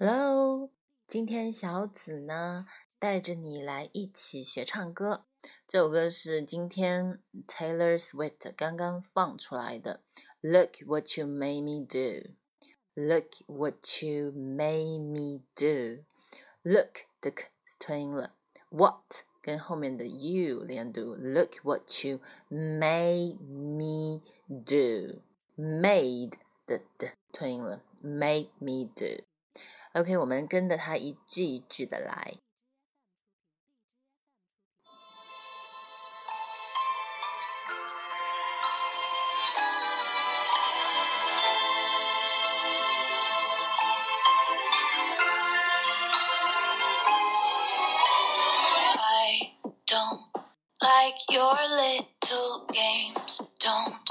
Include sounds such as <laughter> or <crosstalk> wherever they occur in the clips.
Hello，今天小紫呢带着你来一起学唱歌。这首歌是今天 Taylor Swift 刚刚放出来的。Look what you made me do. Look what you made me do. Look 的 k 吞音了，what 跟后面的 you 连读。Look what you made me do. Made 的的吞音了，made me do。OK，我们跟着他一句一句的来。I don't like your little games. Don't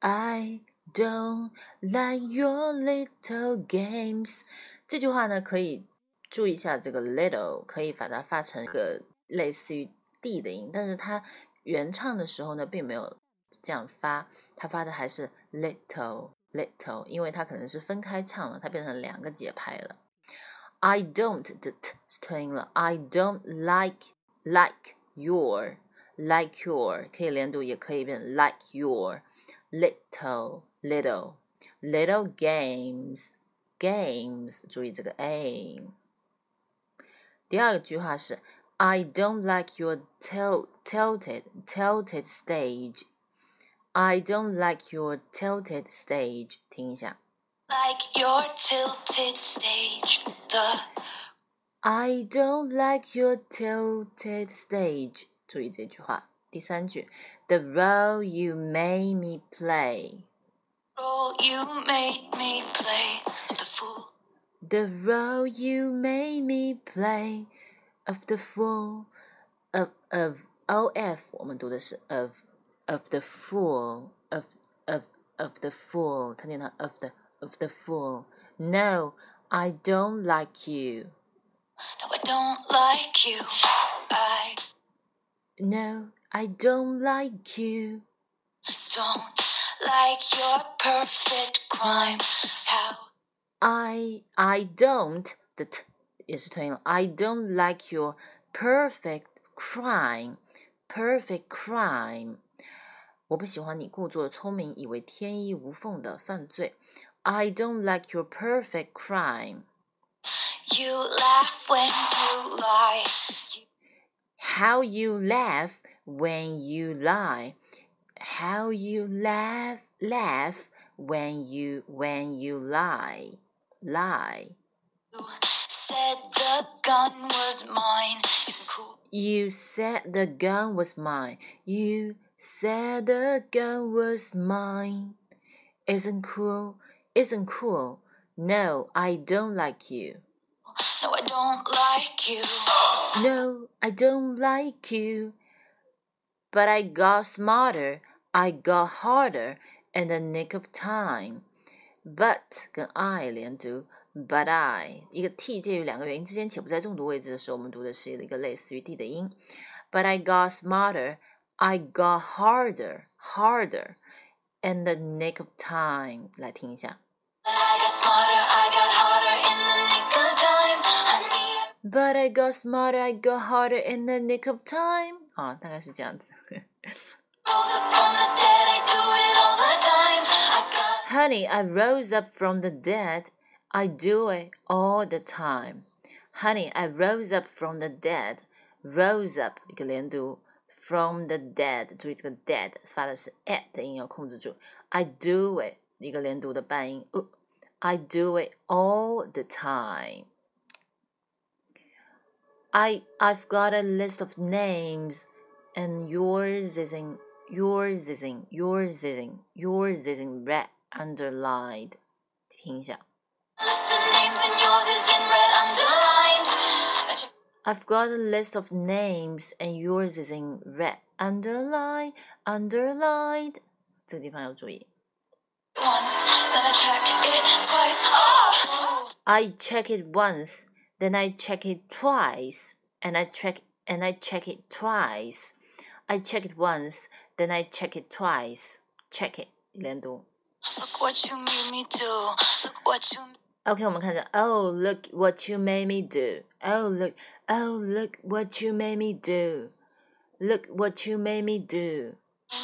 I don't like your little games。这句话呢，可以注意一下这个 little，可以把它发成一个类似于 d 的音，但是它原唱的时候呢，并没有这样发，它发的还是 little little，因为它可能是分开唱了，它变成两个节拍了。I don't 的 t 是吞音了，I don't like like your like your 可以连读，也可以变 like your little little little games games，注意这个 a。第二个句话是 I don't like your til tilted tilted stage。I don't like your tilted stage。听一下。 like your tilted stage. The I don't like your tilted stage。注意这句话。第三句，The role you made me play。 role you made me play of the fool. The role you made me play of the fool of of o f，我们读的是 of of the fool of of of the fool，看见它 of the of the fool。No, I don't like you. No, I don't like you. I No, I don't like you. don't like your perfect crime. How I I don't 的 t 也是吞音了。I don't like your perfect crime, perfect crime。我不喜欢你故作聪明，以为天衣无缝的犯罪。I don't like your perfect crime. you laugh when you lie. You How you laugh when you lie. How you laugh laugh when you when you lie. Lie. You said the gun was mine. Isn't cool. You said the gun was mine. You said the gun was mine. Isn't cool. Isn't cool. No, I don't like you. No, I don't like you. No, I don't like you. But I got smarter. I got harder in the nick of time. But 跟 I 连读，But I 一个 t 介于两个元音之间且不在重读位置的时候，我们读的是一个类似于 d 的音。But I got smarter. I got harder, harder in the nick of time. 来听一下。 But I got smarter, I got harder in the nick of time. Honey, But I got smarter. I got harder in the nick of time. 啊，大概是这样子。 rose up from the dead, I do it all the time. I got Honey, I rose up from the dead. I do it all the time. Honey, I rose up from the dead. Rose up 一个连读，from the dead，注意这个 dead 发的是 at 的音要控制住。I do it 一个连读的半音，呃，I do it all the time. I I've got a list of names, and yours is in yours is in yours is in yours is in red underlined. 听一下。 a list of names and yours is in red underlined. I check I've got a list of names, and yours is in red underline underlined. 这个地方要注意。 it once, then I check it twice. Oh! I check it once, then I check it twice, and I check and I check it twice. I check it once, then I check it twice. Check it 连读。 Look what you made me do. Look what you OK，我们看着，Oh look what you made me do. Oh look, oh look what you made me do. Look what you made me do.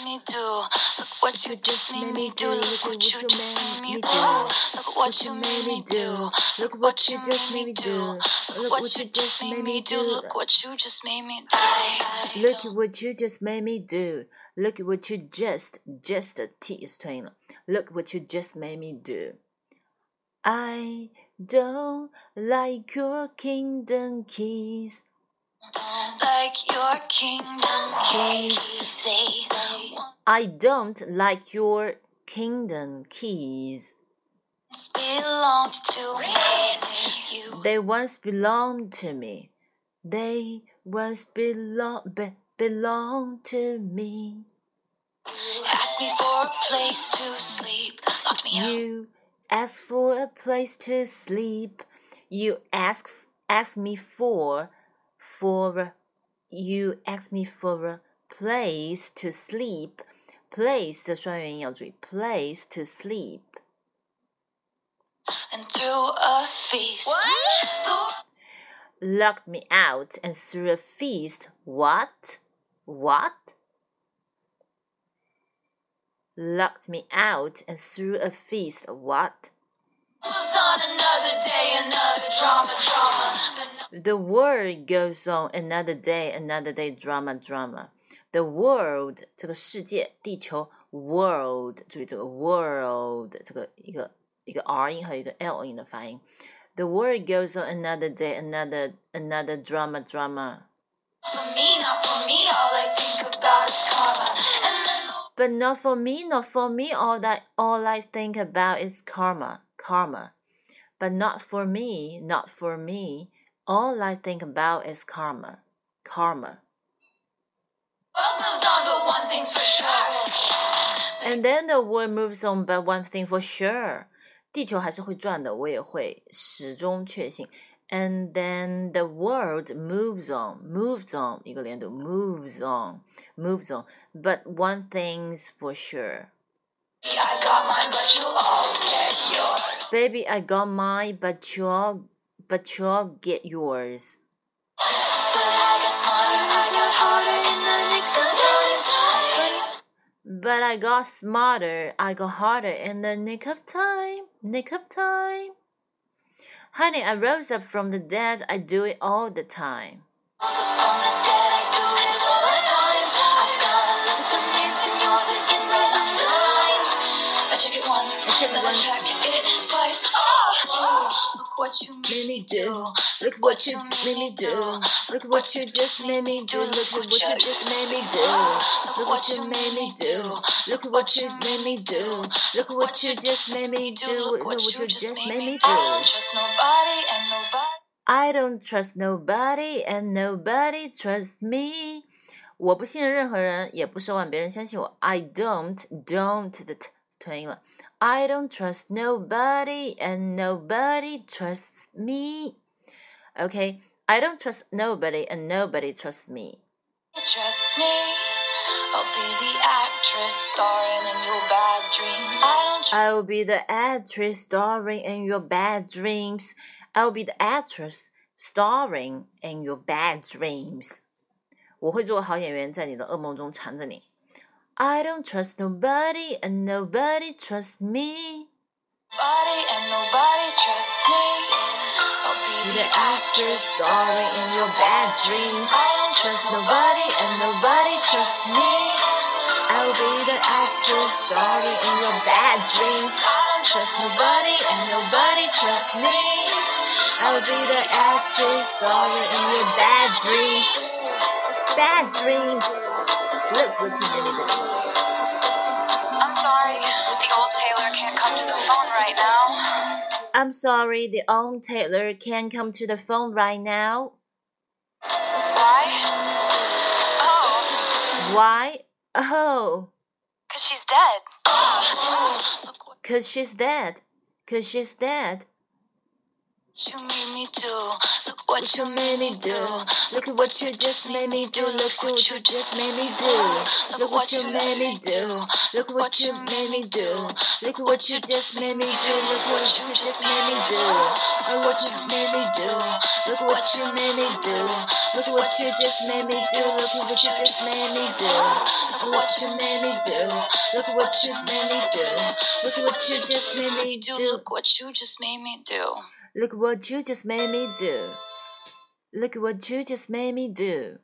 me do. Look what you just made me do. Look what you just made me do. Look what you made me do. Look what you just made me do. Look what you just made me do. Look what you just made me do. Look what you just made me do. Look what you just just the T is 吞音了。Look what you just made me do. I don't like your kingdom keys. Like your kingdom keys, they I don't like your kingdom keys. belonged to me. You They once belonged to me. They once belong be, belonged to me. asked me for a place to sleep, locked me out. You asked for a place to sleep. You ask ask me for for you asked me for a place to sleep. Place 的双元音要注意，place to sleep. and threw a feast. Locked me out and threw a feast. What? What? Locked me out and threw a feast. What? Moves on another day, another drama, drama. But no The world goes on another day, another day, drama, drama. The world 这个世界，地球，world，注意这个 world 这个一个一个 r 音和一个 l 音的发音。The world goes on another day, another another drama, drama. for me, not for me, all I think about is karma. And then the But not for me, not for me. All that all I think about is karma, karma. But not for me, not for me. All I think about is karma, karma. world moves on, but one thing's for sure. And then the world moves on, but one thing for sure，地球还是会转的，我也会始终确信。And then the world moves on, moves on，一个连读，moves on, moves on. But one thing's for sure. I got mine, but you'll all get yours. Baby, I got mine, but you all, but you all get yours. But I got smarter, I got harder in the nick of time. But I got smarter, I got harder in the nick of time, nick of time. Honey, I rose up from the dead, I do it all the time. check it once, check it then I once. check it twice. Oh, look what you made me do. Look what you made me do. Look what you just made me do. Look what you just made me do. Look what you made me do. Look what you made me do. Look what you just made me do. Look what you just made me do. do. I don't trust nobody and nobody. I don't trust nobody and nobody trusts me. 我不信任任何人，也不奢望别人相信我。I don't don't 的 t 吞音了。I don't trust nobody and nobody trusts me. Okay, I don't trust nobody and nobody trusts me. You trust me? I'll be the actress starring in your bad dreams. I don't trust I'll be the actress starring in your bad dreams. I'll be the actress starring in your bad dreams. 我会做个好演员，在你的噩梦中缠着你。 I don't trust nobody and nobody trusts me. nobody and nobody trusts me. I'll be Be the actress starring in your bad dreams. I don't Trust nobody and nobody trusts me. I'll be the actress starring in your bad dreams. I don't Trust nobody and nobody trusts me. I'll be the actress starring in your bad dreams. Bad dreams. Look what you made me do. I'm sorry, the old Taylor can't come to the phone right now. I'm sorry, the old Taylor can't come to the phone right now. Why? Oh, Why? Oh, cause she's dead. Look <gasps> what <gasps> cause she's dead. Cause she's dead. You made me do. Look what you made me do. Look at what you just made me do. Look what you just made me do. Look what you made me do. Look what you made me do. Look what you just made me do. Look what you just made me do. Look what you made me do. Look what you made me do. Look what you just made me do. Look what you just made me do. Look what you made me do. Look what you made me do. Look what you just made me do. Look what you just made me do. Look what you just made me do. Look what you just made me do.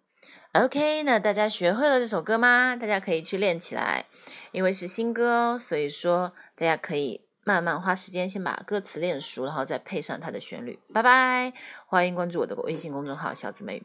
OK，那大家学会了这首歌吗？大家可以去练起来，因为是新歌哦，所以说大家可以慢慢花时间先把歌词练熟，然后再配上它的旋律。拜拜，欢迎关注我的微信公众号“小姊妹”。